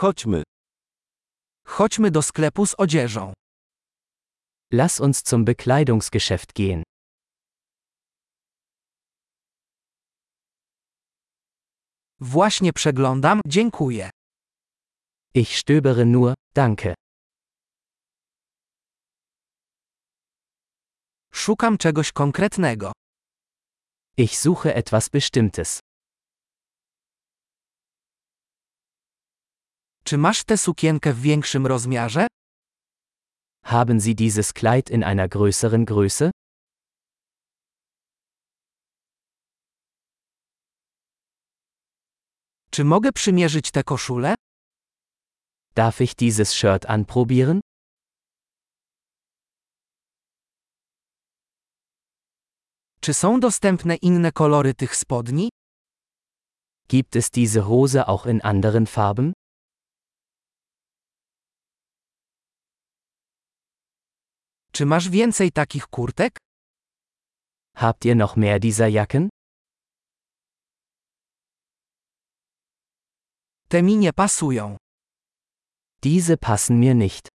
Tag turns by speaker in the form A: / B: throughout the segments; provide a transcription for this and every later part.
A: Chodźmy.
B: Chodźmy do sklepu z odzieżą.
C: Lass uns zum Bekleidungsgeschäft gehen.
B: Właśnie przeglądam, dziękuję.
C: Ich stöbere nur, danke.
B: Szukam czegoś konkretnego.
C: Ich suche etwas Bestimmtes.
B: Czy masz tę sukienkę w większym rozmiarze?
C: Haben Sie dieses Kleid in einer größeren Größe?
B: Czy mogę przymierzyć tę koszulę?
C: Darf ich dieses Shirt anprobieren?
B: Czy są dostępne inne kolory tych spodni?
C: Gibt es diese Hose auch in anderen Farben?
B: Czy masz więcej takich kurtek?
C: Habt ihr noch mehr dieser Jacken?
B: Te mi nie pasują.
C: Diese passen mir nicht.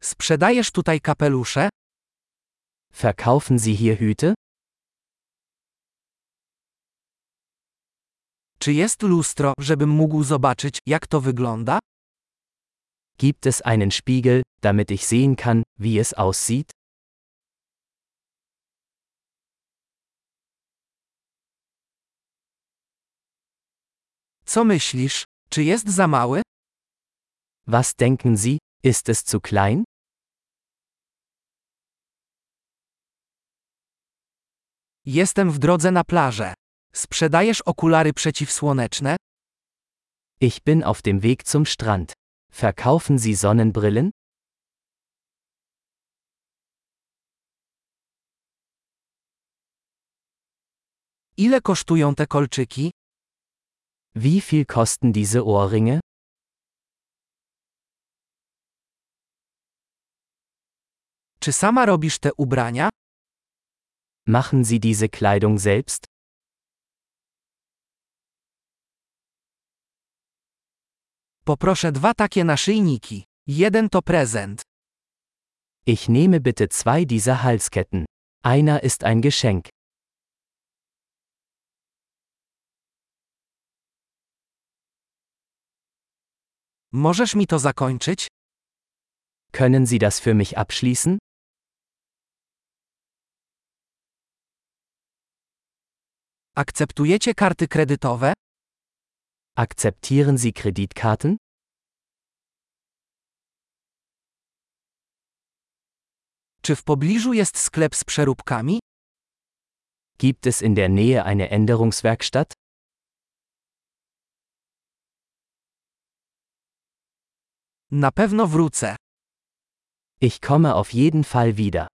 B: Sprzedajesz tutaj kapelusze?
C: Verkaufen Sie hier Hüte?
B: Czy jest lustro, żebym mógł zobaczyć, jak to wygląda?
C: Gibt es einen Spiegel, damit ich sehen kann, wie es aussieht?
B: Co myślisz? Czy jest za mały?
C: Was denken Sie, ist es zu klein?
B: Jestem w drodze na plażę. Sprzedajesz okulary przeciwsłoneczne?
C: Ich bin auf dem Weg zum Strand. Verkaufen Sie Sonnenbrillen?
B: Ile kosztują te kolczyki?
C: Wie viel kosten diese Ohrringe?
B: Czy sama robisz te ubrania?
C: Machen Sie diese Kleidung selbst?
B: Poproszę dwa takie naszyjniki. Jeden to prezent.
C: Ich nehme bitte zwei dieser Halsketten. Einer ist ein Geschenk.
B: Możesz mi to zakończyć?
C: Können Sie das für mich abschließen?
B: Akceptujecie karty kredytowe?
C: Akzeptieren Sie Kreditkarten?
B: Czy w pobliżu jest sklep z przeróbkami?
C: Gibt es in der Nähe eine Änderungswerkstatt?
B: Na pewno wrócę.
C: Ich komme auf jeden Fall wieder.